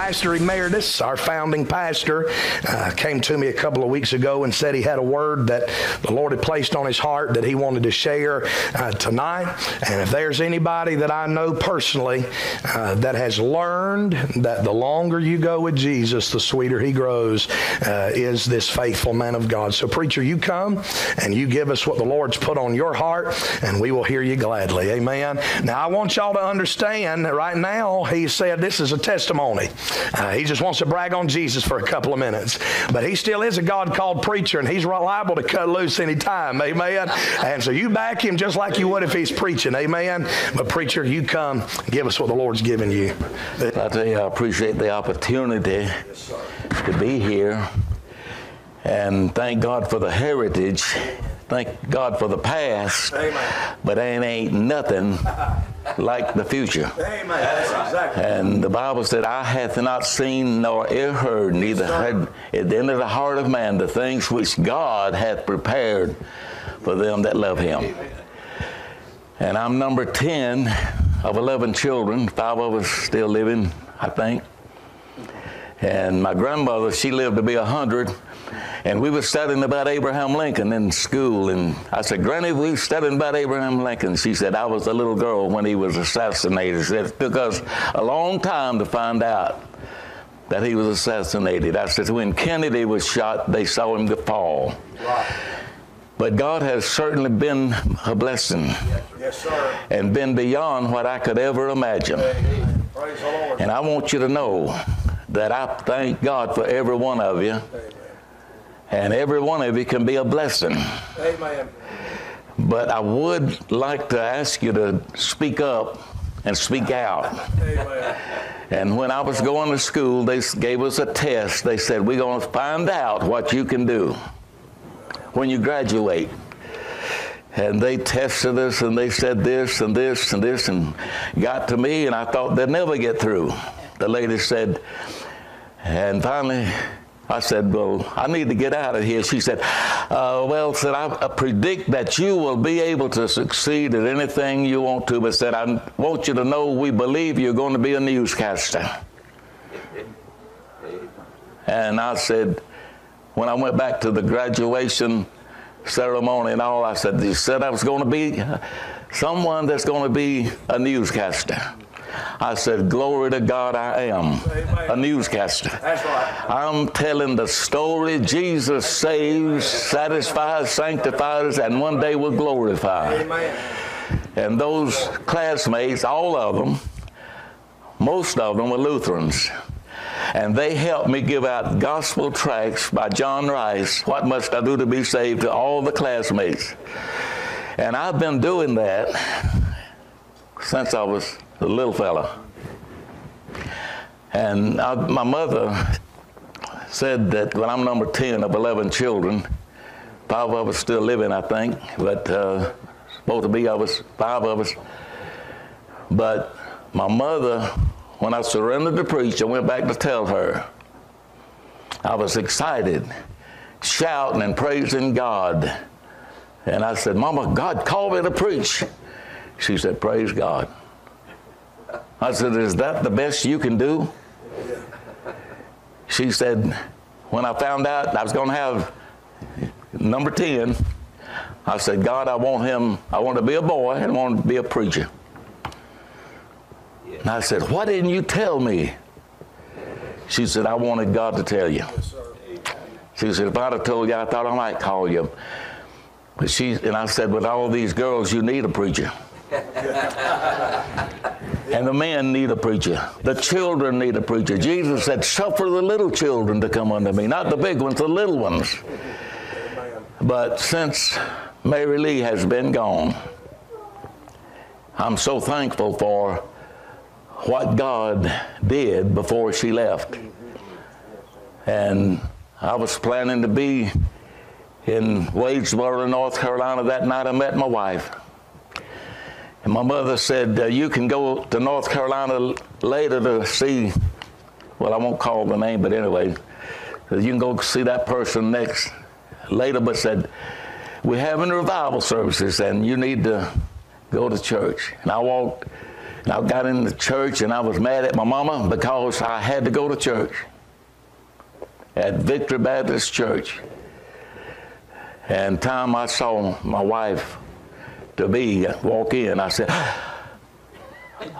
Pastor emeritus, our founding pastor, uh, came to me a couple of weeks ago and said he had a word that the Lord had placed on his heart that he wanted to share uh, tonight. And if there's anybody that I know personally uh, that has learned that the longer you go with Jesus, the sweeter he grows, uh, is this faithful man of God. So, preacher, you come and you give us what the Lord's put on your heart, and we will hear you gladly. Amen. Now, I want y'all to understand that right now, he said this is a testimony. Uh, he just wants to brag on Jesus for a couple of minutes. But he still is a God called preacher, and he's liable to cut loose anytime. Amen. And so you back him just like you would if he's preaching. Amen. But, preacher, you come give us what the Lord's given you. I tell you, I appreciate the opportunity to be here. And thank God for the heritage. Thank God for the past. Amen. But it ain't nothing like the future. Amen. That's exactly. And the Bible said, eye hath not seen nor ear heard, neither had it entered the heart of man the things which God hath prepared for them that love him. And I'm number 10 of 11 children, five of us still living, I think. And my grandmother, she lived to be 100. And we were studying about Abraham Lincoln in school. And I said, Granny, we studying about Abraham Lincoln. She said, I was a little girl when he was assassinated. She said, it took us a long time to find out that he was assassinated. I said, when Kennedy was shot, they saw him fall. But God has certainly been a blessing Yes, sir. and been beyond what I could ever imagine. Praise the Lord. And I want you to know that I thank God for every one of you. And every one of you can be a blessing. Amen. But I would like to ask you to speak up and speak out. Amen. And when I was going to school, they gave us a test. They said, We're going to find out what you can do when you graduate. And they tested us and they said this and this and this and got to me, and I thought they'd never get through. The lady said, and finally, I said, Well, I need to get out of here. She said, uh, Well, said, I, predict that you will be able to succeed at anything you want to, but said, I want you to know we believe you're going to be a newscaster. And I said, when I went back to the graduation ceremony and all, I said, You said I was going to be someone that's going to be a newscaster. I said, Glory to God, I am a newscaster. Right. I'm telling the story Jesus saves, satisfies, sanctifies, and one day will glorify. Amen. And those classmates, all of them, most of them were Lutherans. And they helped me give out gospel tracts by John Rice, What Must I Do to Be Saved, to all the classmates. And I've been doing that since I was a little fella. And I, my mother said that when I'm number 10 of 11 children, five of us still living, I think, but uh, supposed to be of us, five of us. But my mother, when I surrendered to preach, I went back to tell her. I was excited, shouting and praising God. And I said, Mama, God called me to preach. She said, Praise God. I said, Is that the best you can do? She said, When I found out I was going to have number 10, I said, God, I want him, I want to be a boy and I want to be a preacher. And I said, Why didn't you tell me? She said, I wanted God to tell you. She said, If I'd have told you, I thought I might call you. But she, and I said, With all these girls, you need a preacher. and the men need a preacher. The children need a preacher. Jesus said, Suffer the little children to come unto me, not the big ones, the little ones. But since Mary Lee has been gone, I'm so thankful for what God did before she left. And I was planning to be in Wadesboro, North Carolina. That night I met my wife. And my mother said, uh, You can go to North Carolina later to see, well, I won't call the name, but anyway, you can go see that person next later, but said, We're having revival services and you need to go to church. And I walked, and I got in the church and I was mad at my mama because I had to go to church at Victory Baptist Church. And time I saw my wife to be walk in, I said,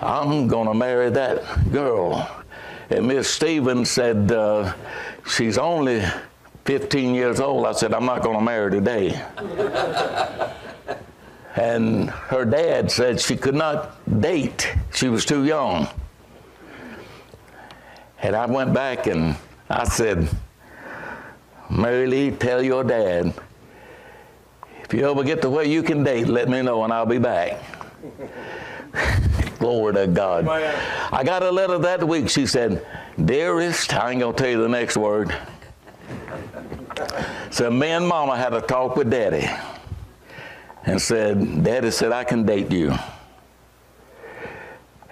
I'm going to marry that girl. And Miss Stevens said, uh, she's only 15 years old. I said, I'm not going to marry today. and her dad said she could not date. She was too young. And I went back and I said, Mary Lee, tell your dad, if you ever get to where you can date, let me know and I'll be back. Glory to God. I got a letter that week. She said, Dearest, I ain't going to tell you the next word. So me and Mama had a talk with Daddy and said, Daddy said, I can date you.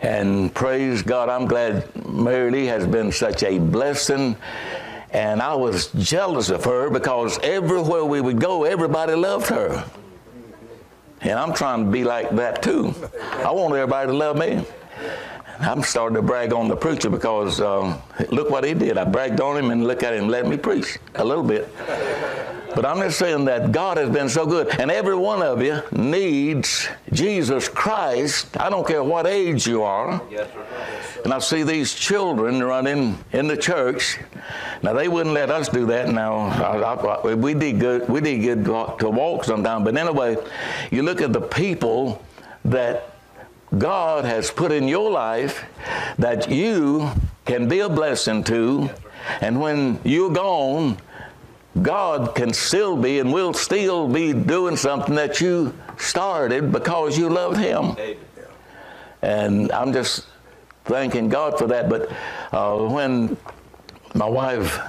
And praise God, I'm glad Mary Lee has been such a blessing. And I was jealous of her because everywhere we would go, everybody loved her. And I'm trying to be like that too. I want everybody to love me. I'm starting to brag on the preacher because uh, look what he did. I bragged on him and look at him, let me preach a little bit. But I'm just saying that God has been so good. And every one of you needs Jesus Christ. I don't care what age you are. And I see these children running in the church. Now they wouldn't let us do that. Now I, I, we did good. We did good to walk sometime. But anyway, you look at the people that God has put in your life that you can be a blessing to. And when you're gone, God can still be and will still be doing something that you started because you loved Him. And I'm just thanking God for that. But uh, when my wife,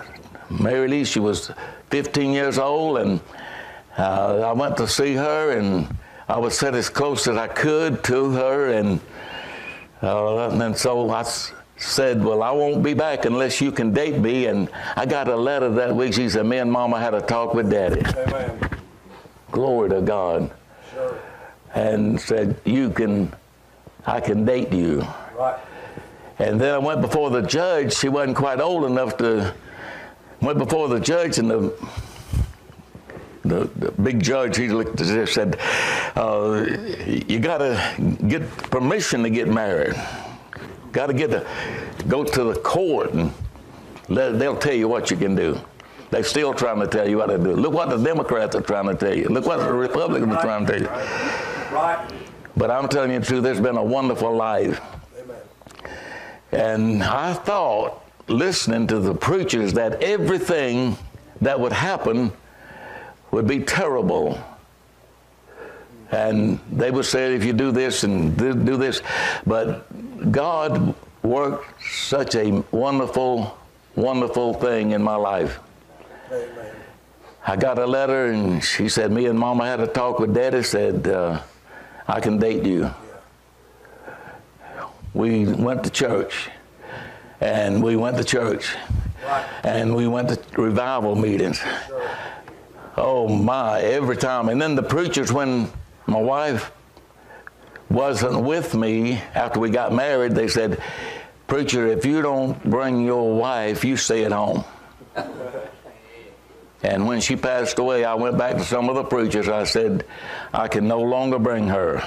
Mary Lee, she was 15 years old, and uh, I went to see her, and I was sit as close as I could to her, and, uh, and so I said, Well, I won't be back unless you can date me. And I got a letter that week. She said, Me and Mama had a talk with Daddy. Amen. Glory to God. Sure. And said, You can, I can date you. Right. And then I went before the judge. She wasn't quite old enough to, went before the judge, and the the, the, big judge, he looked at this said, uh, you got to get permission to get married. Got to get to go to the court and let, they'll tell you what you can do. They're still trying to tell you what to do. Look what the Democrats are trying to tell you. Look what the Republicans are trying to tell you. Right. But I'm telling you the truth, there's been a wonderful life. And I thought, listening to the preachers, that everything that would happen would be terrible. And they would say, if you do this and do this. But God worked such a wonderful, wonderful thing in my life. Amen. I got a letter and she said, me and mama had a talk with daddy, said, uh, I can date you. We went to church and we went to church and we went to revival meetings. Oh my, every time. And then the preachers, when my wife wasn't with me after we got married, they said, Preacher, if you don't bring your wife, you stay at home. and when she passed away, I went back to some of the preachers. I said, I can no longer bring her.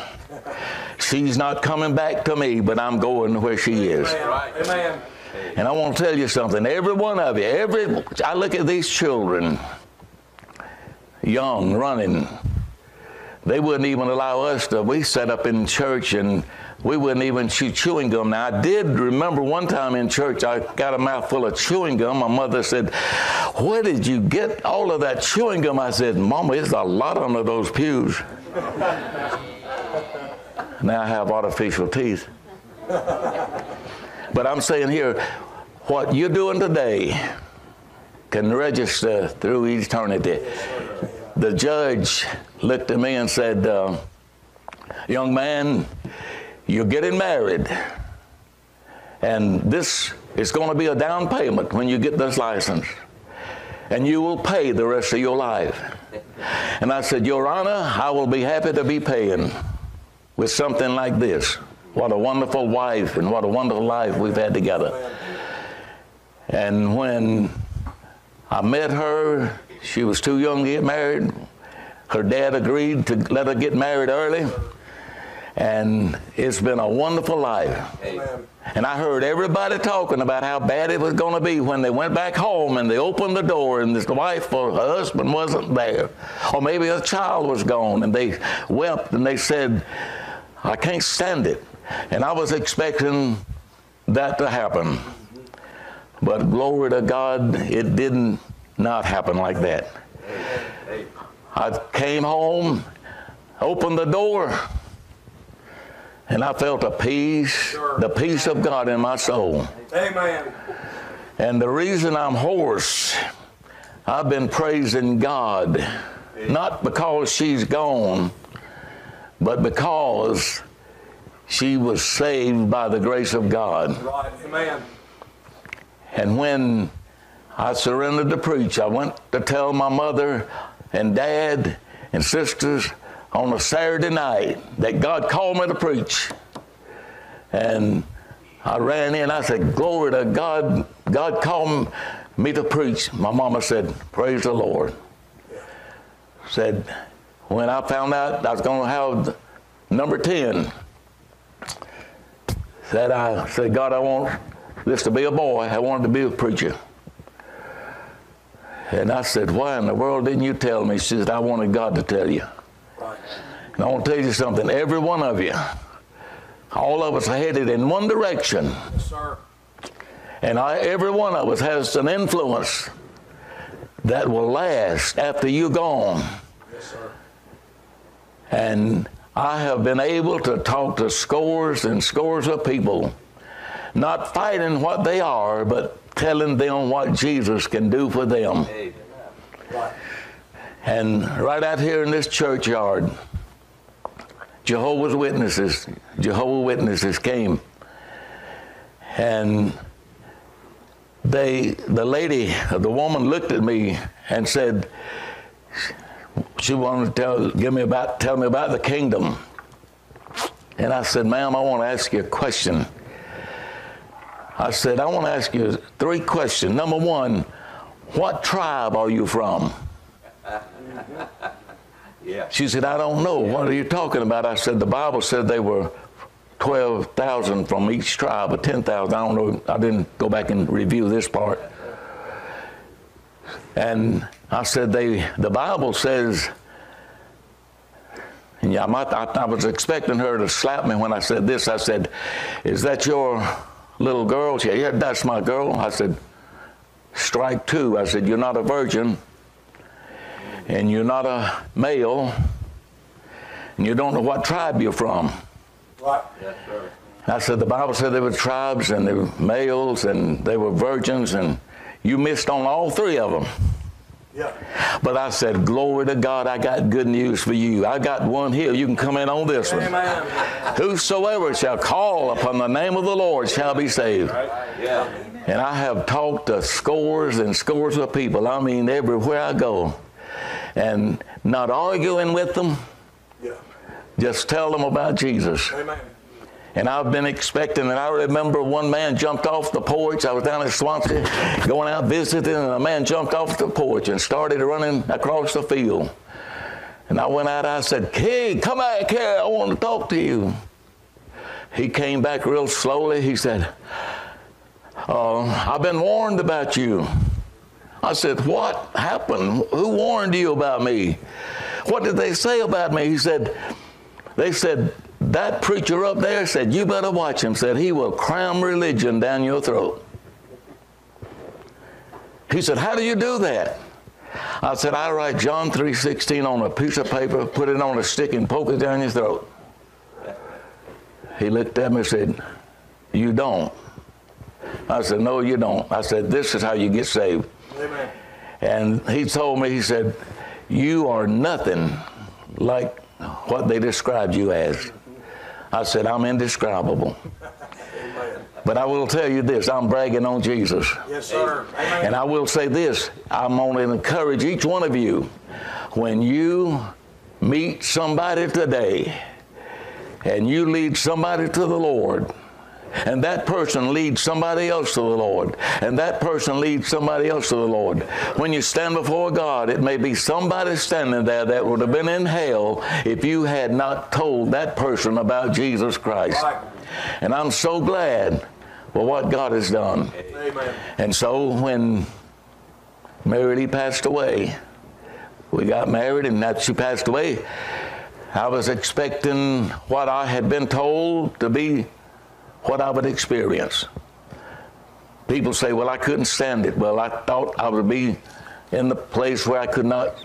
She's not coming back to me, but I'm going where she is. Amen. And I want to tell you something. Every one of you, every I look at these children young, running. They wouldn't even allow us to. We sat up in church and we wouldn't even chew chewing gum. Now, I did remember one time in church, I got a mouthful of chewing gum. My mother said, Where did you get all of that chewing gum? I said, Mama, it's a lot under those pews. now I have artificial teeth. but I'm saying here, what you're doing today can register through eternity. the judge looked at me and said, uh, Young man, you're getting married. And this is going to be a down payment when you get this license. And you will pay the rest of your life. And I said, Your Honor, I will be happy to be paying with something like this. What a wonderful wife and what a wonderful life we've had together. And when I met her, she was too young to get married. Her dad agreed to let her get married early. And it's been a wonderful life. Amen. And I heard everybody talking about how bad it was going to be when they went back home and they opened the door and this wife or her husband wasn't there. Or maybe a child was gone and they wept and they said, I can't stand it. And I was expecting that to happen. But glory to God, it didn't not happen like that. I came home, opened the door, and I felt a peace, the peace of God in my soul. Amen. And the reason I'm hoarse, I've been praising God, not because she's gone, but because she was saved by the grace of God. Right. Amen. And when I surrendered to preach, I went to tell my mother and dad and sisters on a Saturday night that God called me to preach. And I ran in, I said, Glory to God. God called me to preach. My mama said, Praise the Lord. Said, when I found out I was going to have number 10, said I said, God, I want this to be a boy. I wanted to be a preacher. And I said, Why in the world didn't you tell me? She said, I wanted God to tell you. And I want to tell you something. Every one of you, all of us are headed in one direction. Yes, sir. And I, every one of us has an influence that will last after you're gone. Yes, sir. And I have been able to talk to scores and scores of people, not fighting what they are, but telling them what Jesus can do for them. And right out here in this churchyard, Jehovah's Witnesses, Jehovah's Witnesses came. And they, the lady, the woman looked at me and said, she wanted to tell, give me about, tell me about the kingdom. And I said, ma'am, I want to ask you a question. I said, I want to ask you three questions. Number one, what tribe are you from? yeah. She said, I don't know. What are you talking about? I said, the Bible said they were 12,000 from each tribe, or 10,000. I don't know. I didn't go back and review this part. And I said, they, the Bible says, and yeah, I, I, I was expecting her to slap me when I said this. I said, Is that your little girl? She said, Yeah, that's my girl. I said, Strike two. I said, You're not a virgin, and you're not a male, and you don't know what tribe you're from. Right. Yes, sir. I said, The Bible said there were tribes, and there were males, and they were virgins, and you missed on all three of them. Yeah. But I said, Glory to God, I got good news for you. I got one here. You can come in on this one. Amen. Whosoever shall call upon the name of the Lord shall be saved. Yeah. And I have talked to scores and scores of people. I mean, everywhere I go. And not arguing with them, yeah. just tell them about Jesus. Amen. And I've been expecting, and I remember one man jumped off the porch. I was down in Swansea going out visiting, and a man jumped off the porch and started running across the field. And I went out, I said, Kid, come back here, I want to talk to you. He came back real slowly. He said, uh, I've been warned about you. I said, What happened? Who warned you about me? What did they say about me? He said, They said, that preacher up there said, You better watch him, said, He will cram religion down your throat. He said, How do you do that? I said, I write John 3.16 on a piece of paper, put it on a stick, and poke it down your throat. He looked at me and said, You don't. I said, No, you don't. I said, This is how you get saved. Amen. And he told me, he said, You are nothing like what they described you as. I said, I'm indescribable. But I will tell you this I'm bragging on Jesus. Yes, sir. Amen. And I will say this I'm going to encourage each one of you when you meet somebody today and you lead somebody to the Lord, and that person leads somebody else to the Lord, and that person leads somebody else to the Lord. When you stand before God, it may be somebody standing there that would have been in hell if you had not told that person about Jesus Christ. And I'm so glad for what God has done. Amen. And so when Mary Lee passed away, we got married, and after she passed away, I was expecting what I had been told to be what I would experience. People say, Well, I couldn't stand it. Well, I thought I would be in the place where I could not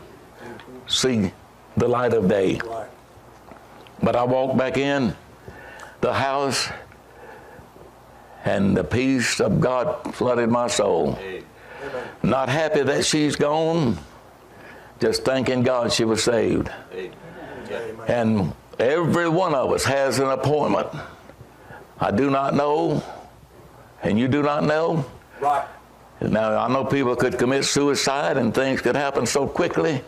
see the light of day. But I walked back in the house, and the peace of God flooded my soul. Not happy that she's gone, just thanking God she was saved. And every one of us has an appointment. I do not know, and you do not know. Right. Now, I know people could commit suicide and things could happen so quickly,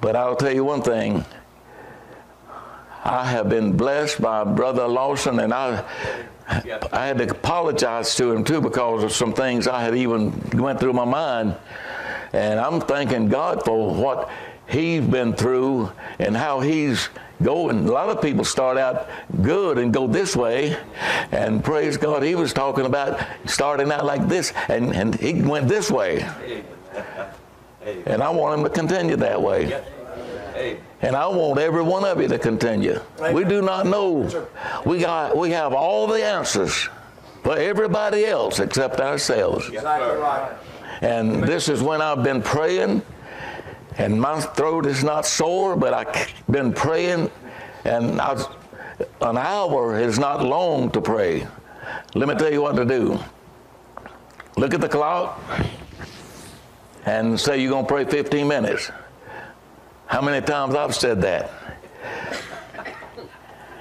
but I'll tell you one thing. I have been blessed by Brother Lawson, and I, I had to apologize to him too because of some things I had even went through my mind. And I'm thanking God for what he's been through and how he's going. A lot of people start out good and go this way, and praise God, he was talking about starting out like this, and, and he went this way. And I want him to continue that way. And I want every one of you to continue. We do not know. We got we have all the answers for everybody else except ourselves. And this is when I've been praying, and my throat is not sore, but I've been praying, and I an hour is not long to pray. Let me tell you what to do. Look at the clock and say you're going to pray 15 minutes. How many times I've said that?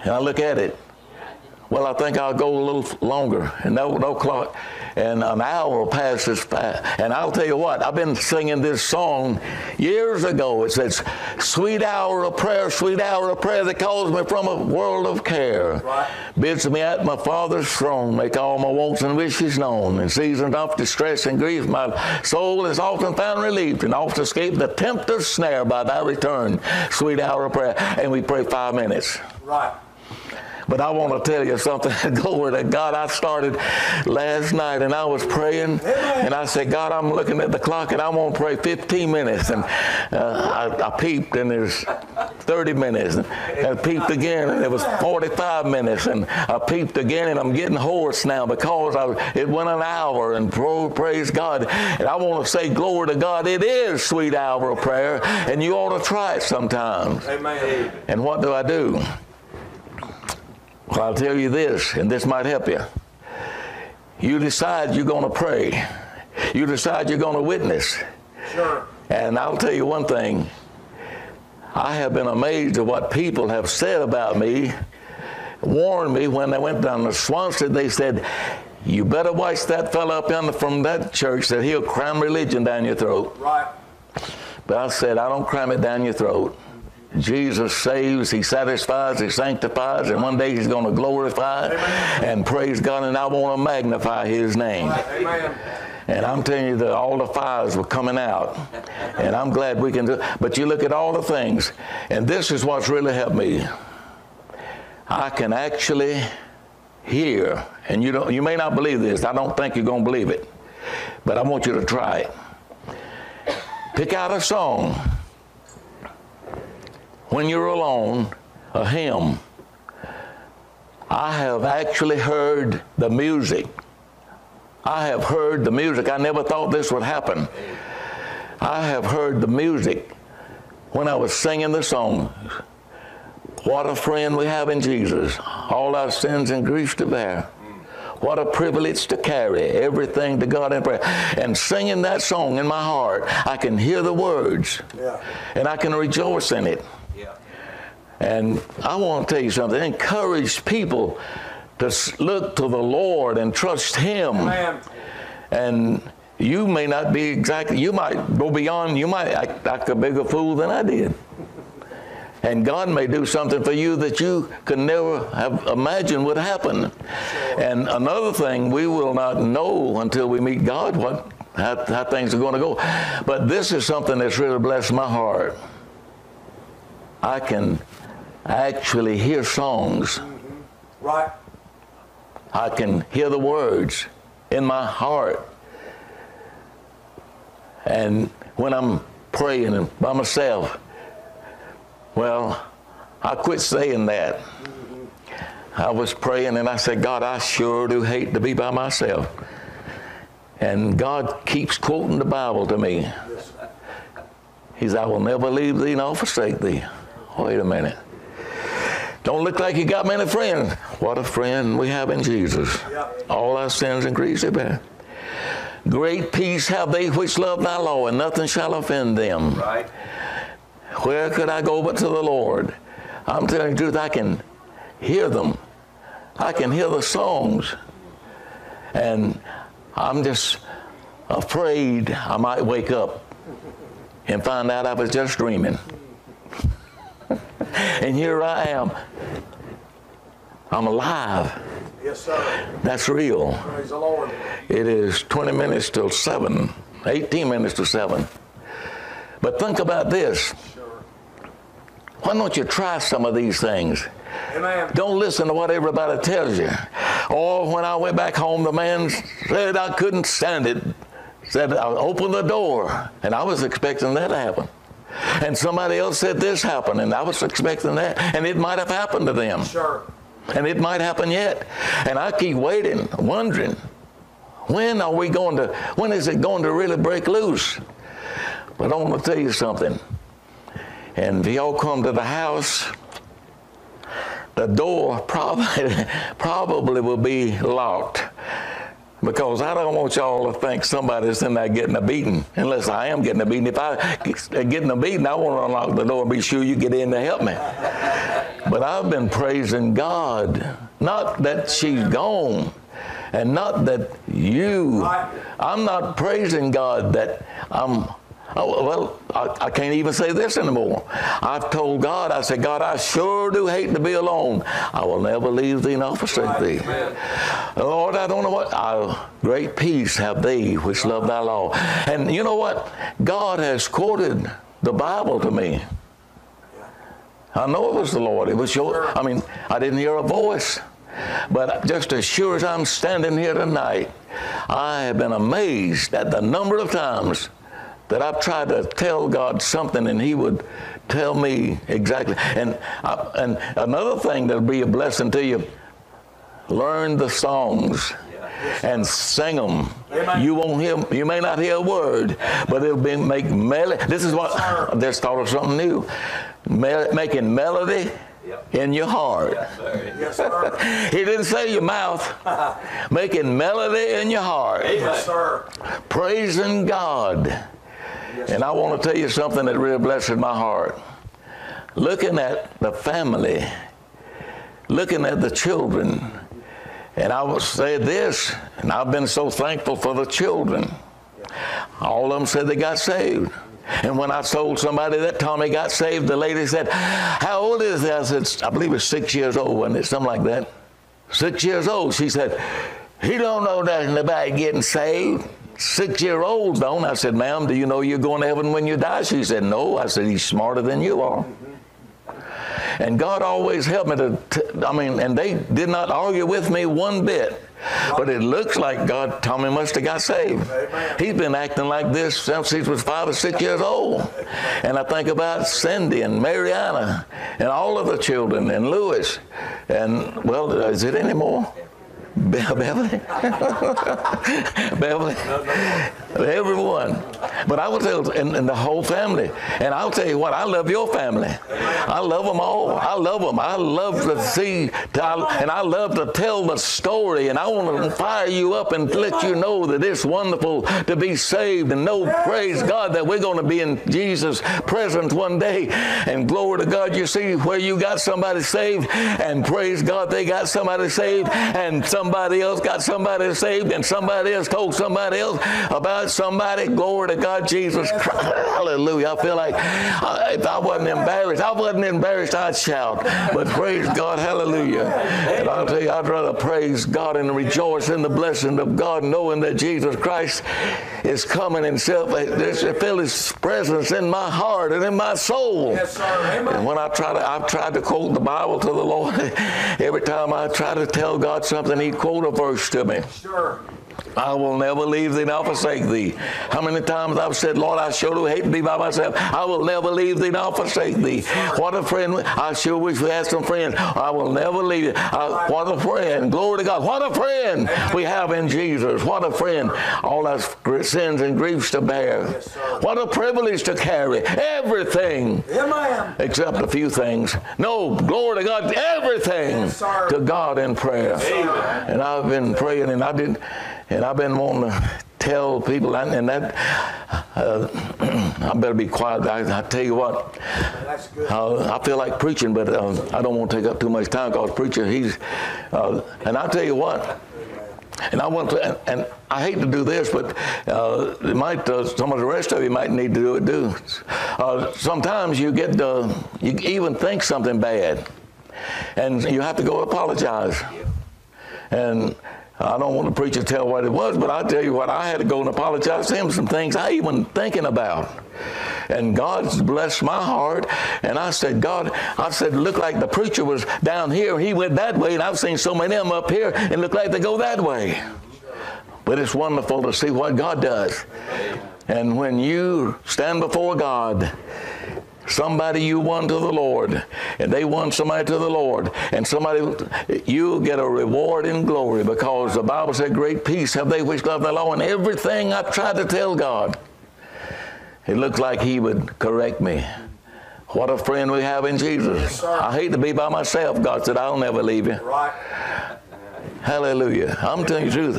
And I look at it. Well, I think I'll go a little longer. And no, no clock. And an hour passes fast. And I'll tell you what, I've been singing this song years ago. It says, Sweet hour of prayer, sweet hour of prayer that calls me from a world of care. Right. Bids me at my Father's throne, make all my wants and wishes known. In seasons of distress and grief, my soul is often found relieved and oft escaped the tempter's snare by thy return. Sweet hour of prayer. And we pray five minutes. Right. But I want to tell you something. Glory to God. I started last night and I was praying. And I said, God, I'm looking at the clock and I want to pray 15 minutes. And uh, I, I peeped and there's 30 minutes. And I peeped again and it was 45 minutes. And I peeped again and I'm getting hoarse now because I, it went an hour. And pro, praise God. And I want to say, Glory to God. It is sweet hour of prayer. And you ought to try it sometimes. Amen. And what do I do? Well, I'll tell you this, and this might help you. You decide you're going to pray. You decide you're going to witness. Sure. And I'll tell you one thing. I have been amazed at what people have said about me, warned me when they went down to Swansea. They said, You better watch that fellow up yonder from that church that he'll cram religion down your throat. Right. But I said, I don't cram it down your throat. Jesus saves, He satisfies, He sanctifies, and one day He's going to glorify and praise God, and I want to magnify His name. Amen. And I'm telling you that all the fires were coming out. And I'm glad we can do But you look at all the things, and this is what's really helped me. I can actually hear, and you don't you may not believe this. I don't think you're gonna believe it. But I want you to try it. Pick out a song when you're alone, a hymn. I have actually heard the music. I have heard the music. I never thought this would happen. I have heard the music when I was singing the song. What a friend we have in Jesus. All our sins and griefs to bear. What a privilege to carry everything to God in prayer. And singing that song in my heart, I can hear the words yeah. and I can rejoice in it. And I want to tell you something encourage people to look to the Lord and trust Him. Amen. And you may not be exactly, you might go beyond, you might act like a bigger fool than I did. And God may do something for you that you could never have imagined would happen. And another thing, we will not know until we meet God what how, how things are going to go. But this is something that's really blessed my heart. I can actually hear songs. Mm-hmm. Right. I can hear the words in my heart. And when I'm praying by myself, well, I quit saying that. I was praying and I said, God, I sure do hate to be by myself. And God keeps quoting the Bible to me. He says, I will never leave thee nor forsake thee. Wait a minute. Don't look like you got many friends. What a friend we have in Jesus. All our sins and griefs they bear. Great peace have they which love thy law, and nothing shall offend them. Right. Where could I go but to the Lord? I'm telling you truth, I can hear them. I can hear the songs. And I'm just afraid I might wake up and find out I was just dreaming. And here I am. I'm alive. Yes, sir. That's real. Praise the Lord. It is 20 minutes till 7, 18 minutes to 7. But think about this. Why don't you try some of these things? Amen. Don't listen to what everybody tells you. Or when I went back home, the man said I couldn't stand it. Said I'll open the door, and I was expecting that to happen. And somebody else said this happened, and I was expecting that, and it might have happened to them. Sure. And it might happen yet. And I keep waiting, wondering, when are we going to, when is it going to really break loose? But I want to tell you something. And if y'all come to the house, the door probably, probably will be locked because I don't want y'all to think somebody's in there getting a beating, unless I am getting a beating. If I getting a beating, I want to unlock the door and be sure you get in to help me. But I've been praising God, not that she's gone, and not that you. I'm not praising God that I'm Oh, well, I, I, can't even say this anymore. I've told God, I said, God, I sure do hate to be alone. I will never leave thee nor forsake thee. Lord, I don't know what. I, great peace have they which love thy law. And you know what? God has quoted the Bible to me. I know it was the Lord. It was your, I mean, I didn't hear a voice. But just as sure as I'm standing here tonight, I have been amazed at the number of times that I've tried to tell God something and He would tell me exactly. And, I, and another thing that'll be a blessing to you learn the songs and sing them. You won't hear, you may not hear a word, but it'll be make melody. This is what I just thought of something new. Mel- making melody in your heart. Yes, sir. he didn't say your mouth. making melody in your heart. Yes, sir. Praising God. And I want to tell you something that really blessed my heart. Looking at the family, looking at the children, and I will say this, and I've been so thankful for the children. All of them said they got saved. And when I told somebody that Tommy got saved, the lady said, How old is he? I said, I believe it's six years old, wasn't it? Something like that. Six years old. She said, He don't know nothing about getting saved six year olds don't. I said, ma'am, do you know you're going to heaven when you die? She said, no. I said, he's smarter than you are. And God always helped me to, t- I mean, and they did not argue with me one bit. But it looks like God, Tommy must have got saved. He's been acting like this since he was five or six years old. And I think about Cindy and Mariana and all of the children and Lewis. And, well, is it anymore? Beverly, Beverly, everyone. But I will tell, and, and the whole family. And I'll tell you what, I love your family. I love them all. I love them. I love to see, and I love to tell the story. And I want to fire you up and let you know that it's wonderful to be saved and know, praise God, that we're going to be in Jesus' presence one day. And glory to God, you see where you got somebody saved, and praise God, they got somebody saved, and somebody else got somebody saved, and somebody else told somebody else about somebody. Glory to God, Jesus Christ. Hallelujah. I feel like uh, if I wasn't embarrassed, I wasn't embarrassed, I'd shout. But praise God, hallelujah. And I'll tell you, I'd rather praise God and rejoice in the blessing of God, knowing that Jesus Christ is coming himself. I feel his presence in my heart and in my soul. Yes. And when I try to, I've tried to quote the Bible to the Lord. Every time I try to tell God something, He'd quote a verse to me. Sure. I will never leave thee nor forsake thee. How many times I've said, Lord, I sure do hate to be by myself. I will never leave thee nor forsake thee. What a friend. I sure wish we had some friends. I will never leave you. I, what a friend. Glory to God. What a friend we have in Jesus. What a friend. All our sins and griefs to bear. What a privilege to carry everything except a few things. No, glory to God, everything to God in prayer. And I've been praying, and I did, and I've been wanting to tell people, and, and that uh, I better be quiet. I, I tell you what, uh, I feel like preaching, but uh, I don't want to take up too much time because preacher, he's, uh, and I tell you what. And I want to, and, and I hate to do this, but uh, it might uh, some of the rest of you might need to do it too. Uh, sometimes you get, uh, you even think something bad, and you have to go apologize. And I don't want the preacher to tell what it was, but I'll tell you what, I had to go and apologize to him some things I even thinking about. And God's blessed my heart. And I said, God, I said, look like the preacher was down here. He went that way, and I've seen so many of them up here, and look like they go that way. But it's wonderful to see what God does. And when you stand before God, somebody you won to the Lord, and they won somebody to the Lord, and somebody, you get a reward in glory because the Bible said, Great peace have they which love the law, and everything I've tried to tell God, it looks like He would correct me. What a friend we have in Jesus. sir. I hate to be by myself. God said, I'll never leave you. Right. Hallelujah. I'm telling you the truth.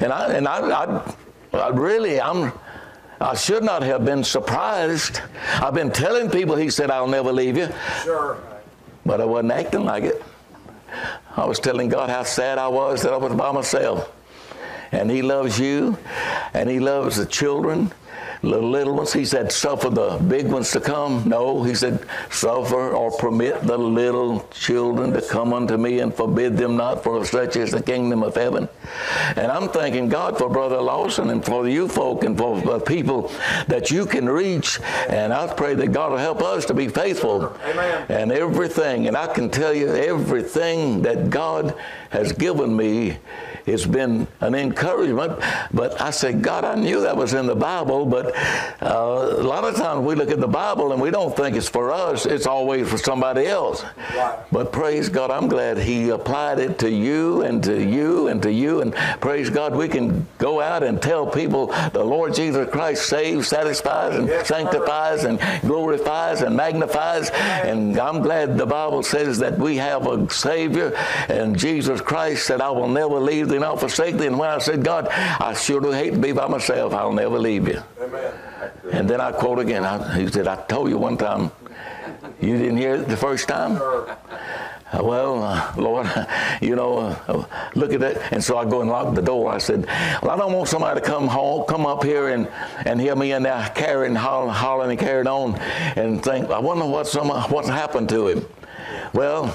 And I, and I, I, I really, I'm, I should not have been surprised. I've been telling people, he said, I'll never leave you, Sure. but I wasn't acting like it. I was telling God how sad I was that I was by myself. And he loves you, and he loves the children, the little ones. He said, suffer the big ones to come. No, he said, suffer or permit the little children to come unto me and forbid them not, for such is the kingdom of heaven. And I'm thanking God for Brother Lawson and for you folk and for the people that you can reach. And I pray that God will help us to be faithful Amen. and everything. And I can tell you everything that God has given me it's been an encouragement. But I said, God, I knew that was in the Bible, but uh, a lot of times we look at the Bible and we don't think it's for us. It's always for somebody else. Right. But praise God, I'm glad He applied it to you and to you and to you. And praise God, we can go out and tell people the Lord Jesus Christ saves, satisfies, and Yes, sanctifies, and glorifies, and magnifies. And I'm glad the Bible says that we have a Savior, and Jesus Christ said, I will never leave thee nor forsake thee. And when I said, God, I sure do hate to be by myself, I'll never leave you. Amen. And then I quote again. I, he said, I told you one time, you didn't hear it the first time? Uh, Well, uh, Lord, you know, uh, look at that. And so I go and lock the door. I said, Well, I don't want somebody to come home, come up here and, and hear me in there carrying, hollering, hollering and carrying on and think, I wonder what some, what's happened to him. Well,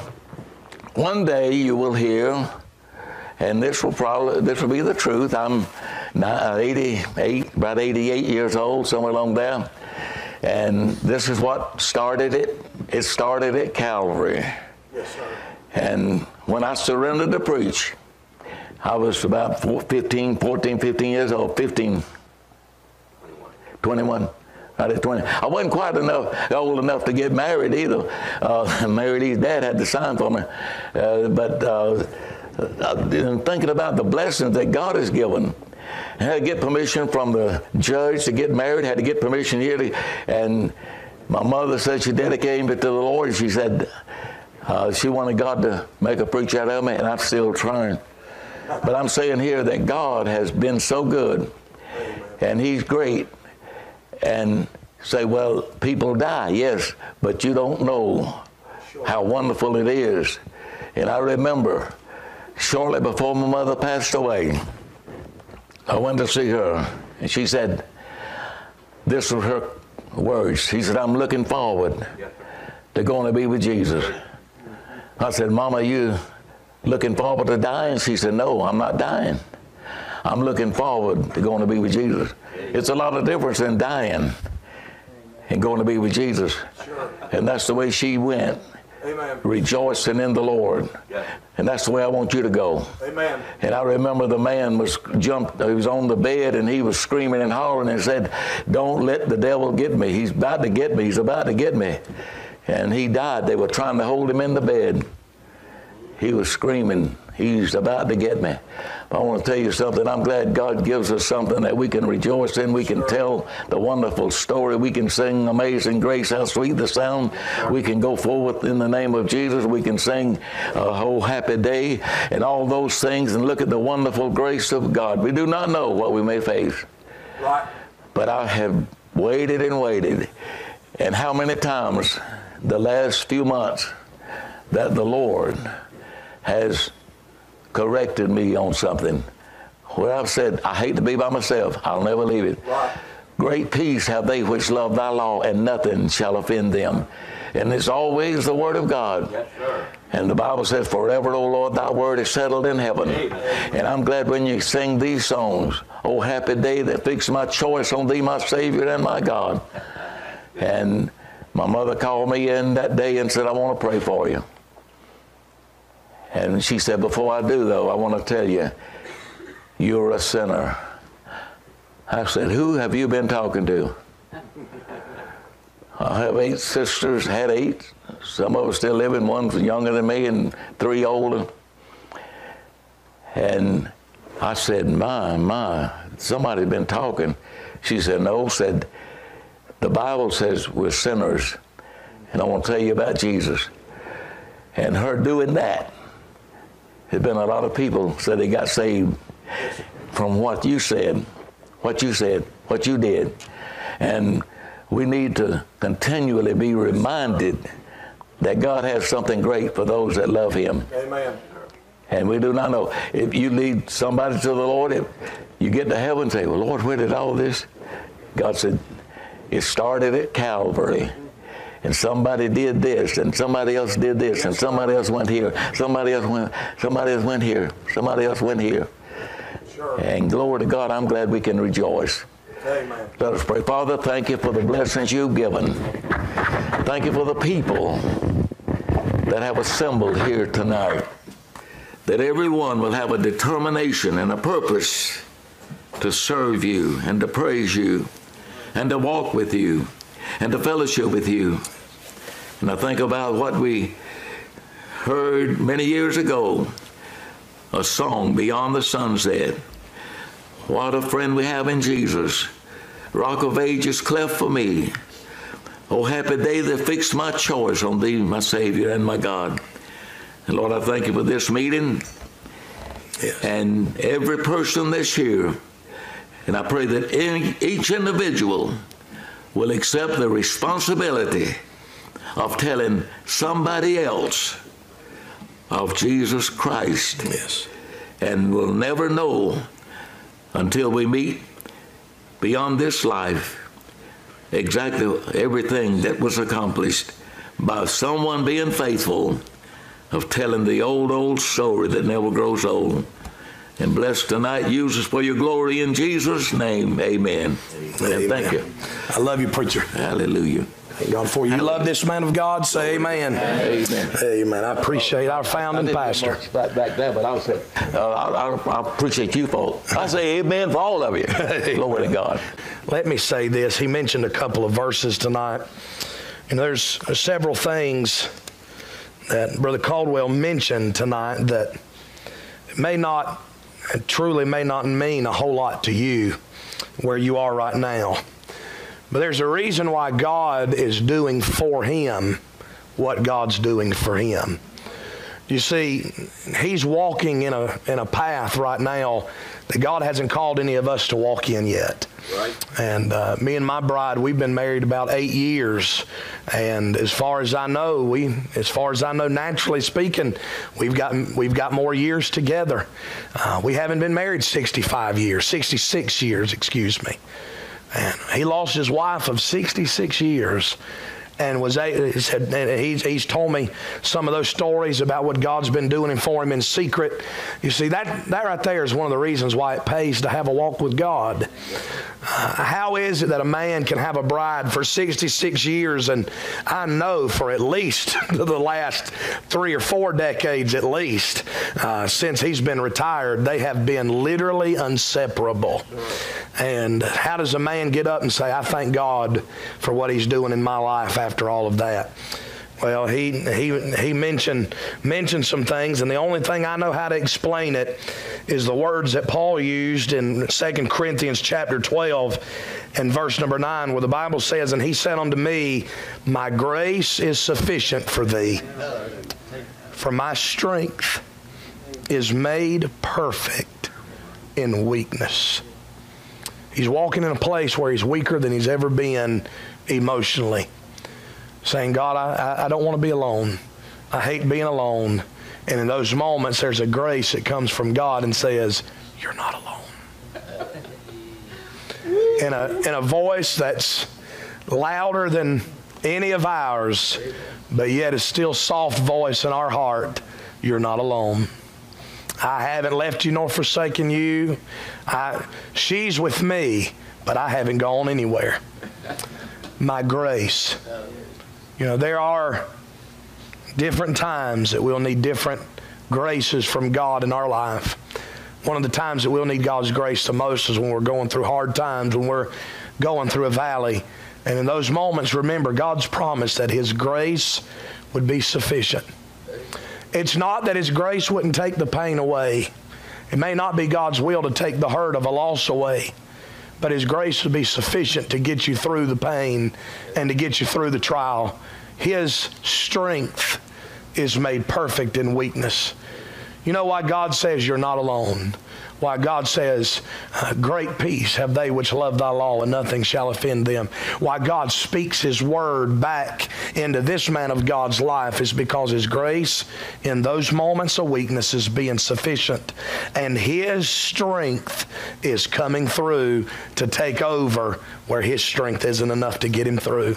one day you will hear, and this will probably, this will be the truth. I'm uh, 88, about 88 years old, somewhere along there. And this is what started it. It started at Calvary. Yes, sir. And when I surrendered to preach, I was about 15, 14, 15 years old, 15, 21. Right at 20. I wasn't quite enough, old enough to get married either. Uh, Mary Lee's dad had to sign for me. Uh, but uh, and thinking about the blessings that God has given. I had to get permission from the judge to get married, had to get permission here. To, and my mother said she dedicated me to the Lord. She said uh, she wanted God to make a preacher out of me, and I'm still trying. But I'm saying here that God has been so good, and He's great. And say, well, people die, yes, but you don't know how wonderful it is. And I remember shortly before my mother passed away, I went to see her, and she said, this was her words. She said, I'm looking forward to going to be with Jesus. I said, Mama, you looking forward to dying? She said, No, I'm not dying. I'm looking forward to going to be with Jesus. It's a lot of difference in dying and going to be with Jesus. And that's the way she went. Amen. Rejoicing in the Lord. And that's the way I want you to go. Amen. And I remember the man was jumped, he was on the bed and he was screaming and hollering and said, Don't let the devil get me. He's about to get me. He's about to get me. And he died. They were trying to hold him in the bed. He was screaming, He's about to get me. I want to tell you something. I'm glad God gives us something that we can rejoice in. We can tell the wonderful story. We can sing Amazing Grace, how sweet the sound. We can go forward in the name of Jesus. We can sing a whole happy day and all those things and look at the wonderful grace of God. We do not know what we may face. Right. But I have waited and waited. And how many times the last few months that the Lord has corrected me on something where I've said, I hate to be by myself. I'll never leave it. Right. Great peace have they which love thy law, and nothing shall offend them. And it's always the word of God. Yes. And the Bible says, Forever, O Lord, thy word is settled in heaven. And I'm glad when you sing these songs, Oh, happy day that fixed my choice on thee, my Savior and my God. And my mother called me in that day and said, I want to pray for you. And she said, Before I do, though, I want to tell you, you're a sinner. I said, Who have you been talking to? I have eight sisters, had eight. Some of us still living. One's younger than me and three older. And I said, My, my, somebody's been talking. She said, No, said, the Bible says we're sinners. And I want to tell you about Jesus. And her doing that, there's been a lot of people said they got saved from what you said, what you said, what you did. And we need to continually be reminded that God has something great for those that love Him. Amen. And we do not know. If you lead somebody to the Lord, if you get to heaven and say, Well, Lord, where did all this? God said, It started at Calvary. And somebody did this, and somebody else did this, and somebody else went here, somebody else went, somebody else went here, somebody else went here. Sure. And glory to God, I'm glad we can rejoice. Amen. Let us pray. Father, thank you for the blessings you've given. Thank you for the people that have assembled here tonight. That everyone will have a determination and a purpose to serve you and to praise you and to walk with you and to fellowship with you. And I think about what we heard many years ago a song, Beyond the Sunset. What a friend we have in Jesus. Rock of ages cleft for me. Oh, happy day that fixed my choice on thee, my Savior and my God. And Lord, I thank you for this meeting and every person that's here. And I pray that any, each individual will accept the responsibility of telling somebody else of Jesus Christ Yes. and we'll never know until we meet beyond this life exactly everything that was accomplished by someone being faithful of telling the old, old story that never grows old. And bless tonight, use us for your glory in Jesus' name. Amen. And thank you. I love you, preacher. Hallelujah. Thank God for you. You love this man of God? Say amen. Amen. Amen. I appreciate our founding pastor. Back, back there, but I'll say, uh, I, I, I appreciate you folks. I say amen for all of you. Glory to God. Let me say this. He mentioned a couple of verses tonight. And there's several things that Brother Caldwell mentioned tonight that may not truly may not mean a whole lot to you where you are right now. But there's a reason why God is doing for him what God's doing for him. You see, he's walking in a, in a path right now that God hasn't called any of us to walk in yet. Right. And uh, me and my bride, we've been married about eight years, and as far as I know, we, as far as I know, naturally speaking, we've got we've got more years together. Uh, we haven't been married 65 years, 66 years, excuse me. And he lost his wife of 66 years and was he said and he's, he's told me some of those stories about what God's been doing for him in secret. You see that that right there is one of the reasons why it pays to have a walk with God. Uh, how is it that a man can have a bride for 66 years and I know for at least the last three or four decades at least uh, since he's been retired they have been literally inseparable. And how does a man get up and say, I thank God for what he's doing in my life after all of that? Well, he, he, he mentioned, mentioned some things, and the only thing I know how to explain it is the words that Paul used in 2 Corinthians chapter 12 and verse number 9, where the Bible says, And he said unto me, My grace is sufficient for thee, for my strength is made perfect in weakness. He's walking in a place where he's weaker than he's ever been emotionally. Saying, God, I, I don't want to be alone. I hate being alone. And in those moments, there's a grace that comes from God and says, You're not alone. In a, in a voice that's louder than any of ours, but yet is still soft voice in our heart, You're not alone. I haven't left you nor forsaken you. I, she's with me, but I haven't gone anywhere. My grace. You know, there are different times that we'll need different graces from God in our life. One of the times that we'll need God's grace the most is when we're going through hard times, when we're going through a valley. And in those moments, remember God's promise that His grace would be sufficient. It's not that His grace wouldn't take the pain away. It may not be God's will to take the hurt of a loss away, but His grace would be sufficient to get you through the pain and to get you through the trial. His strength is made perfect in weakness. You know why God says you're not alone? Why God says, uh, Great peace have they which love thy law, and nothing shall offend them. Why God speaks his word back into this man of God's life is because his grace in those moments of weakness is being sufficient. And his strength is coming through to take over where his strength isn't enough to get him through.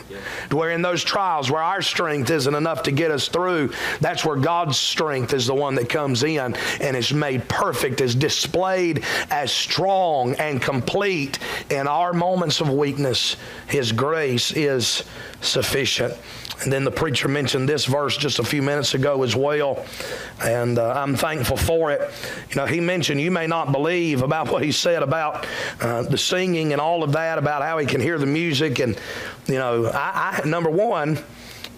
Where in those trials where our strength isn't enough to get us through, that's where God's strength is the one that comes in and is made perfect, is displayed as strong and complete in our moments of weakness. His grace is sufficient. And then the preacher mentioned this verse just a few minutes ago as well, and uh, I'm thankful for it. You know, he mentioned you may not believe about what he said about uh, the singing and all of that, about how he can hear the music, and you know, I, I number one.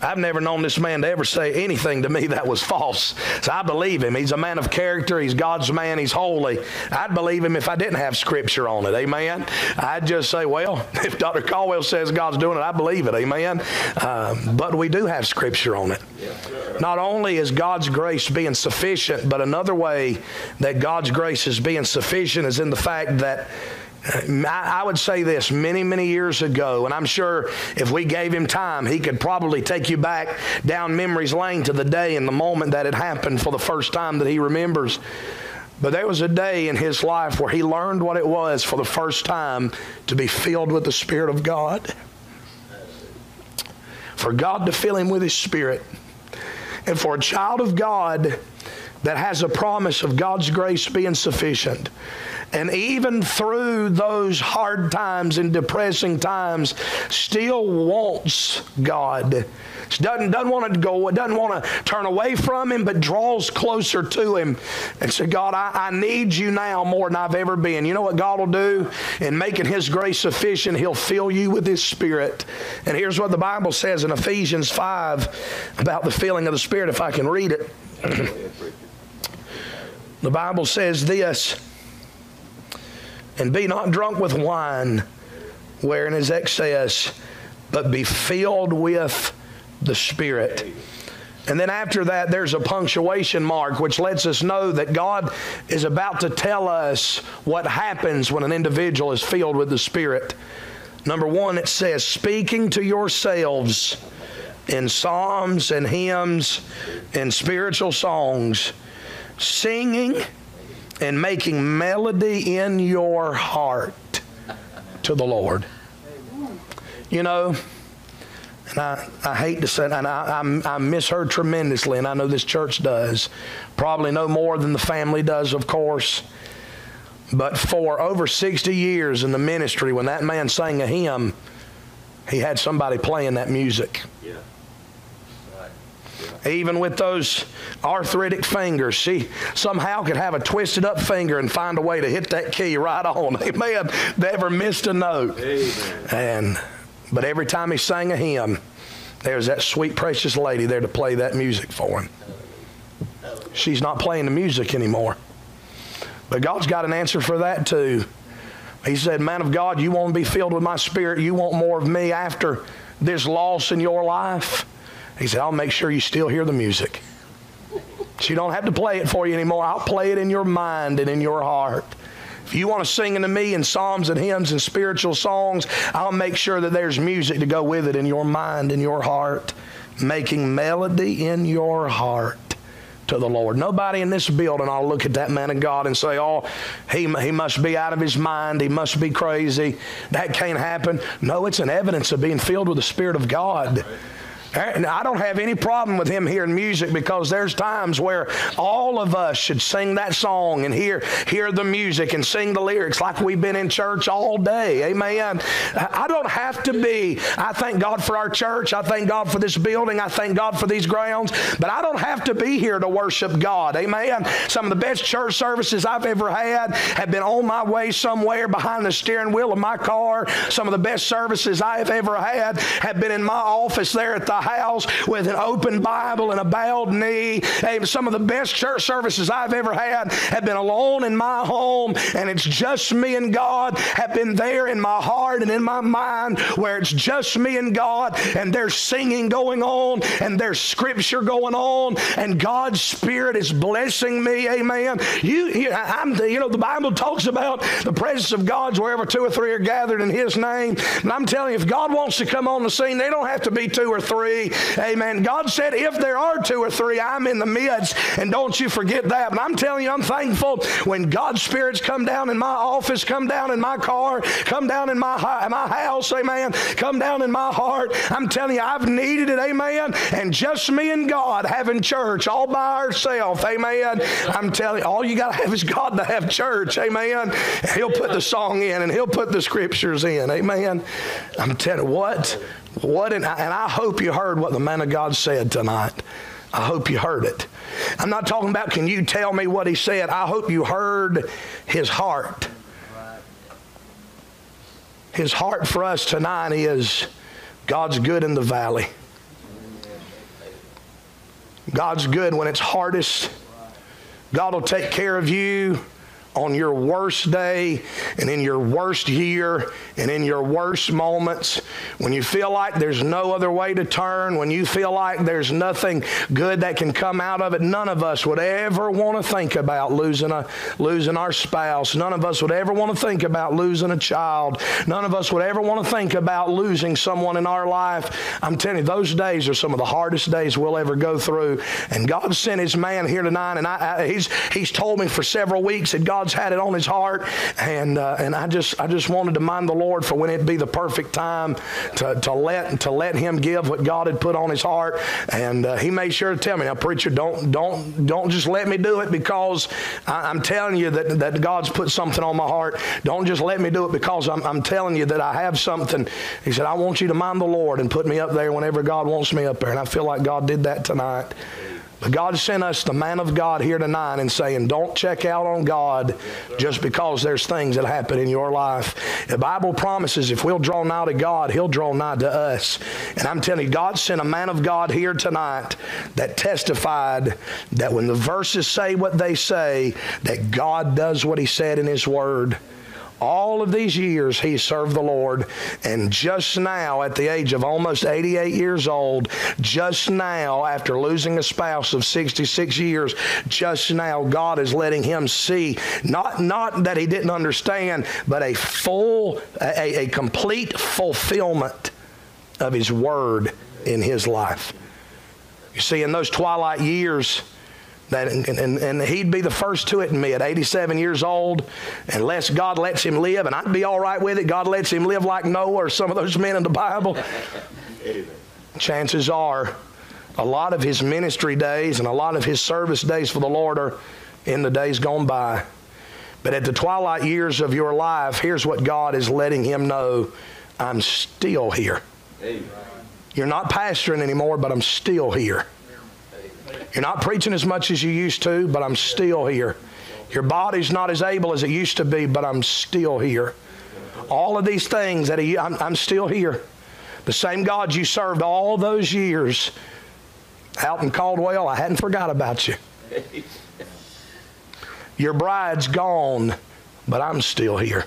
I've never known this man to ever say anything to me that was false. So I believe him. He's a man of character. He's God's man. He's holy. I'd believe him if I didn't have scripture on it. Amen. I'd just say, well, if Dr. Caldwell says God's doing it, I believe it. Amen. Uh, but we do have scripture on it. Not only is God's grace being sufficient, but another way that God's grace is being sufficient is in the fact that Uh, I would say this many, many years ago, and I'm sure if we gave him time, he could probably take you back down memory's lane to the day and the moment that it happened for the first time that he remembers. But there was a day in his life where he learned what it was for the first time to be filled with the Spirit of God. For God to fill him with his Spirit. And for a child of God that has a promise of God's grace being sufficient and even through those hard times and depressing times, still wants God. Doesn't, doesn't want to go, doesn't want to turn away from Him, but draws closer to Him and say, God, I, I need you now more than I've ever been. You know what God will do? In making His grace sufficient, He'll fill you with His Spirit. And here's what the Bible says in Ephesians 5 about the filling of the Spirit, if I can read it. the Bible says this And be not drunk with wine, wherein is excess, but be filled with the Spirit. And then after that, there's a punctuation mark, which lets us know that God is about to tell us what happens when an individual is filled with the Spirit. Number one, it says, speaking to yourselves in psalms and hymns and spiritual songs, singing and making melody in your heart to the Lord. You know, and I, I hate to say it, and I, I, I miss her tremendously, and I know this church does. Probably no more than the family does, of course. But for over 60 years in the ministry, when that man sang a hymn, he had somebody playing that music. Even with those arthritic fingers, she somehow could have a twisted up finger and find a way to hit that key right on. Amen. Never missed a note. Amen. And but every time he sang a hymn, there's that sweet, precious lady there to play that music for him. She's not playing the music anymore. But God's got an answer for that too. He said, Man of God, you want to be filled with my spirit. You want more of me after this loss in your life. He said, I'll make sure you still hear the music. You don't have to play it for you anymore. I'll play it in your mind and in your heart. If you want to sing into me in psalms and hymns and spiritual songs, I'll make sure that there's music to go with it in your mind and your heart, making melody in your heart to the Lord. Nobody in this building to look at that man of God and say, oh, he, he must be out of his mind. He must be crazy. That can't happen. No, it's an evidence of being filled with the Spirit of God. Eh, and I don't have any problem with him hearing music because there's times where all of us should sing that song and hear hear the music and sing the lyrics like we've been in church all day. Amen. I don't have to be. I thank God for our church. I thank God for this building. I thank God for these grounds. But I don't have to be here to worship God. Amen. Some of the best church services I've ever had have been on my way somewhere behind the steering wheel of my car. Some of the best services I have ever had have been in my office there at the house with an open Bible and a bowed knee. Hey, some of the best church services I've ever had have been alone in my home, and it's just me and God. Have been there in my heart and in my mind where it's just me and God, and there's singing going on, and there's scripture going on, and God's Spirit is blessing me. Amen. You, you, I'm, you know, the Bible talks about the presence of God's wherever two or three are gathered in His name. And I'm telling you, if God wants to come on the scene, they don't have to be two or three three. Amen. God said, if there are two or three, I'm in the midst. And don't you forget that. But I'm telling you, I'm thankful when God's spirits come down in my office, come down in my car, come down in my, my house. Amen. Come down in my heart. I'm telling you, I've needed it. Amen. And just me and God having church all by ourselves. Amen. I'm telling you, all you got to have is God to have church. Amen. He'll put the song in and he'll put the scriptures in. Amen. I'm telling you what what an, and I hope you heard what the man of God said tonight. I hope you heard it. I'm not talking about can you tell me what he said. I hope you heard his heart. His heart for us tonight is God's good in the valley. God's good when it's hardest. God will take care of you on your worst day and in your worst year and in your worst moments, when you feel like there's no other way to turn, when you feel like there's nothing good that can come out of it, none of us would ever want to think about losing a losing our spouse. None of us would ever want to think about losing a child. None of us would ever want to think about losing someone in our life. I'm telling you, those days are some of the hardest days we'll ever go through. And God sent His man here tonight, and I, I, He's He's told me for several weeks that God God's had it on his heart, and uh, and I just I just wanted to mind the Lord for when it'd be the perfect time to, to let to let him give what God had put on his heart, and uh, he made sure to tell me, now preacher, don't don't don't just let me do it because I, am telling you that that God's put something on my heart. Don't just let me do it because I'm, I'm telling you that I have something. He said, I want you to mind the Lord and put me up there whenever God wants me up there, and I feel like God did that tonight. But God sent us the man of God here tonight and saying, don't check out on God just because there's things that happen in your life. The Bible promises if we'll draw nigh to God, He'll draw nigh to us. And I'm telling you, God sent a man of God here tonight that testified that when the verses say what they say, that God does what He said in His Word All of these years he served the Lord, and just now, at the age of almost 88 years old, just now, after losing a spouse of 66 years, just now, God is letting him see not, not that he didn't understand, but a full, a, a complete fulfillment of his word in his life. You see, in those twilight years, that, and, and, and, he'd be the first to admit, at 87 years old, unless God lets him live, and I'd be all right with it, God lets him live like Noah or some of those men in the Bible. Chances are, a lot of his ministry days and a lot of his service days for the Lord are in the days gone by. But at the twilight years of your life, here's what God is letting him know I'm still here. You're not pastoring anymore, but I'm still here. You're not preaching as much as you used to, but I'm still here. Your body's not as able as it used to be, but I'm still here. All of these things that I'm, I'm still here. The same God you served all those years out in Caldwell, I hadn't forgot about you. Your bride's gone, but I'm still here.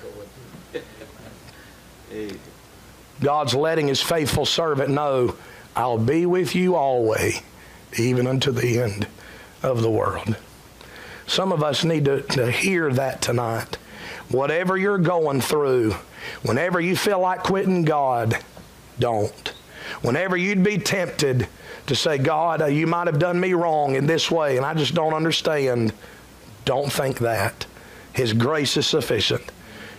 God's letting his faithful servant know, I'll be with you always even unto the end of the world. Some of us need to, to hear that tonight. Whatever you're going through, whenever you feel like quitting God, don't. Whenever you'd be tempted to say, God, uh, you might have done me wrong in this way, and I just don't understand, don't think that. His grace is sufficient.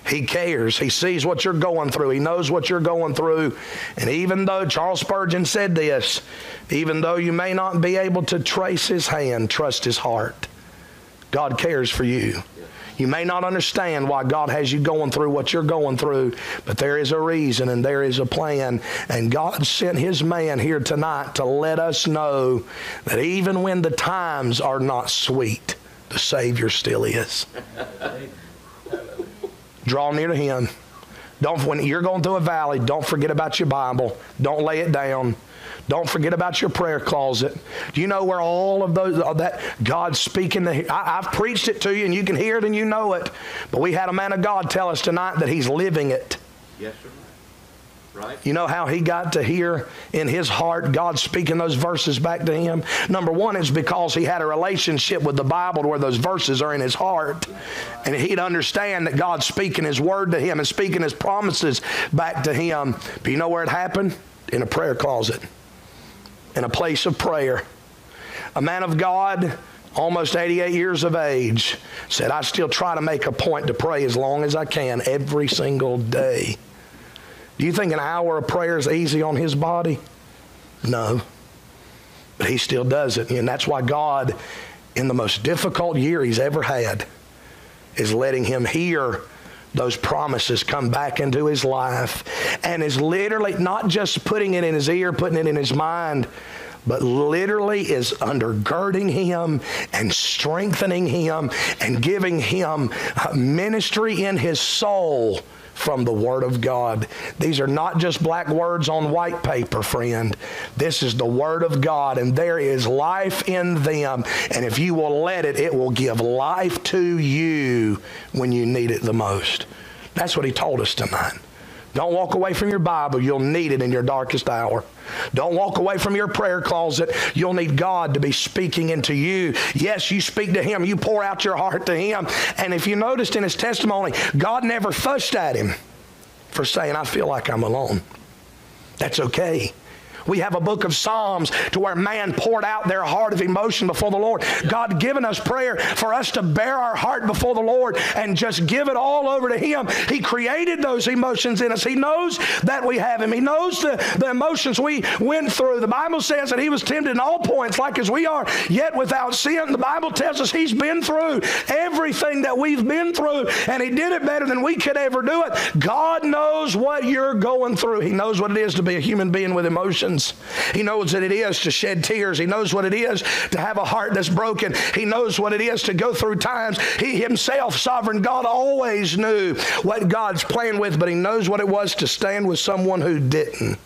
He cares. He sees what you're going through. He knows what you're going through. And even though Charles Spurgeon said this, even though you may not be able to trace his hand, trust his heart. God cares for you. You may not understand why God has you going through what you're going through, but there is a reason and there is a plan. And God sent his man here tonight to let us know that even when the times are not sweet, the Savior still is. Draw near to Him. Don't, when you're going through a valley, don't forget about your Bible. Don't lay it down. Don't forget about your prayer closet. Do you know where all of those all that God's speaking? To, I, I've preached it to you, and you can hear it and you know it. But we had a man of God tell us tonight that He's living it. Yes, sir. Right. You know how he got to hear in his heart God speaking those verses back to him? Number one is because he had a relationship with the Bible where those verses are in his heart. And he'd understand that God's speaking his word to him and speaking his promises back to him. But you know where it happened? In a prayer closet, in a place of prayer. A man of God, almost 88 years of age, said, I still try to make a point to pray as long as I can every single day. Do you think an hour of prayer is easy on his body? No. But he still does it. And that's why God, in the most difficult year he's ever had, is letting him hear those promises come back into his life and is literally not just putting it in his ear, putting it in his mind, but literally is undergirding him and strengthening him and giving him ministry in his soul from the Word of God. These are not just black words on white paper, friend. This is the Word of God, and there is life in them. And if you will let it, it will give life to you when you need it the most. That's what He told us tonight. Don't walk away from your Bible. You'll need it in your darkest hour. Don't walk away from your prayer closet. You'll need God to be speaking into you. Yes, you speak to Him. You pour out your heart to Him. And if you noticed in His testimony, God never fussed at Him for saying, I feel like I'm alone. That's okay. We have a book of Psalms to where man poured out their heart of emotion before the Lord. God given us prayer for us to bear our heart before the Lord and just give it all over to Him. He created those emotions in us. He knows that we have Him. He knows the, the emotions we went through. The Bible says that He was tempted in all points like as we are, yet without sin. The Bible tells us He's been through everything that we've been through, and He did it better than we could ever do it. God knows what you're going through. He knows what it is to be a human being with emotions. He knows what it is to shed tears. He knows what it is to have a heart that's broken. He knows what it is to go through times. He himself, sovereign God, always knew what God's playing with, but he knows what it was to stand with someone who didn't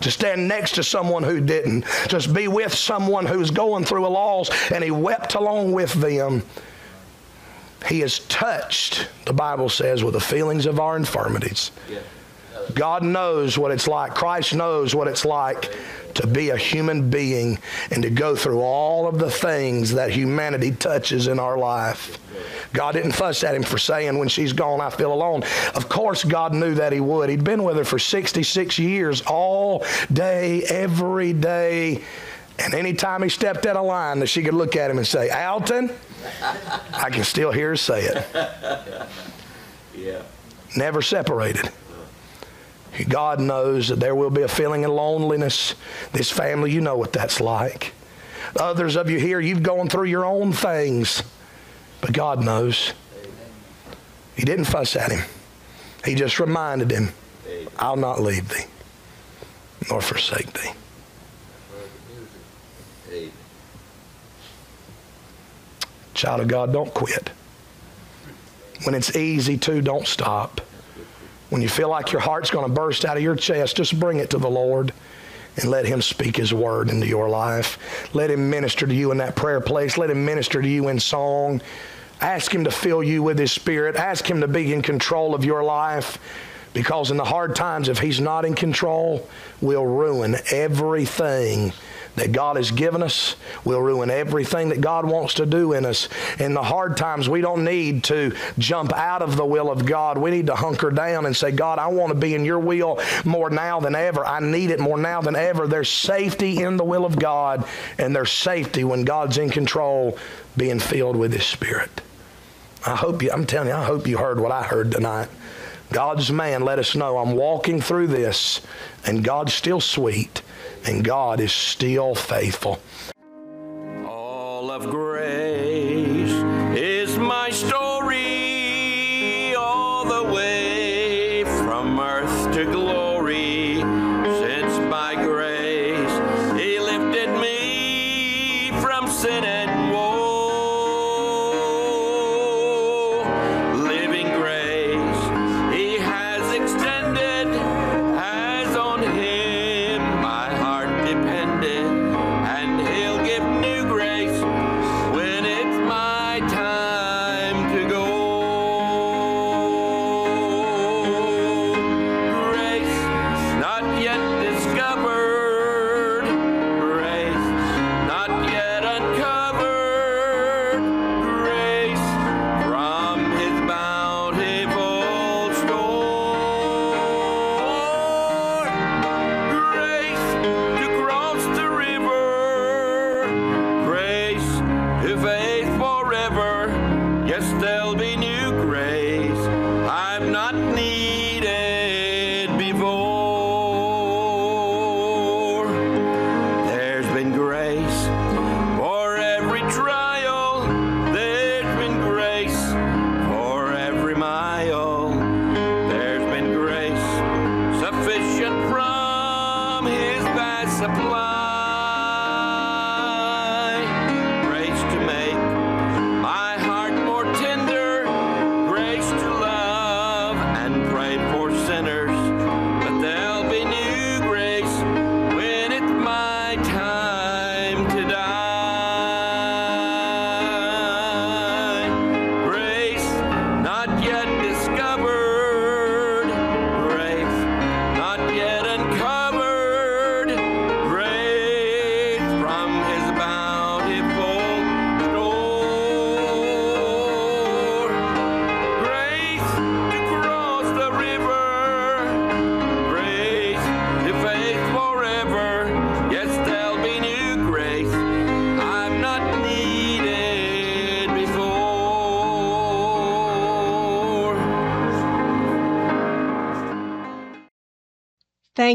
to stand next to someone who didn't, just be with someone who's going through a loss, and he wept along with them. He is touched, the Bible says, with the feelings of our infirmities. God knows what it's like. Christ knows what it's like to be a human being and to go through all of the things that humanity touches in our life. God didn't fuss at him for saying, when she's gone, I feel alone. Of course, God knew that he would. He'd been with her for 66 years, all day, every day. And anytime he stepped out of line, that she could look at him and say, Alton, I can still hear her say it. Yeah. Never separated. God knows that there will be a feeling of loneliness. This family, you know what that's like. Others of you here, you've gone through your own things, but God knows. He didn't fuss at him, He just reminded him, I'll not leave thee nor forsake thee. Child of God, don't quit. When it's easy to, don't stop. When you feel like your heart's going to burst out of your chest, just bring it to the Lord and let Him speak His word into your life. Let Him minister to you in that prayer place. Let Him minister to you in song. Ask Him to fill you with His Spirit. Ask Him to be in control of your life. Because in the hard times, if He's not in control, we'll ruin everything that God has given us. We'll ruin everything that God wants to do in us. In the hard times, we don't need to jump out of the will of God. We need to hunker down and say, God, I want to be in your will more now than ever. I need it more now than ever. There's safety in the will of God, and there's safety when God's in control, being filled with His Spirit. I hope you, I'm telling you, I hope you heard what I heard tonight. God's man let us know I'm walking through this, and God's still sweet and God is still faithful. All of grace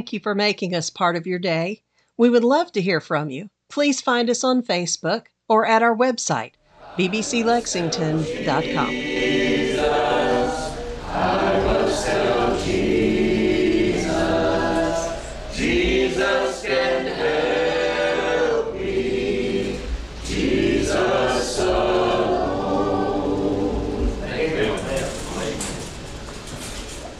Thank you for making us part of your day. We would love to hear from you. Please find us on Facebook or at our website, bbclexington.com.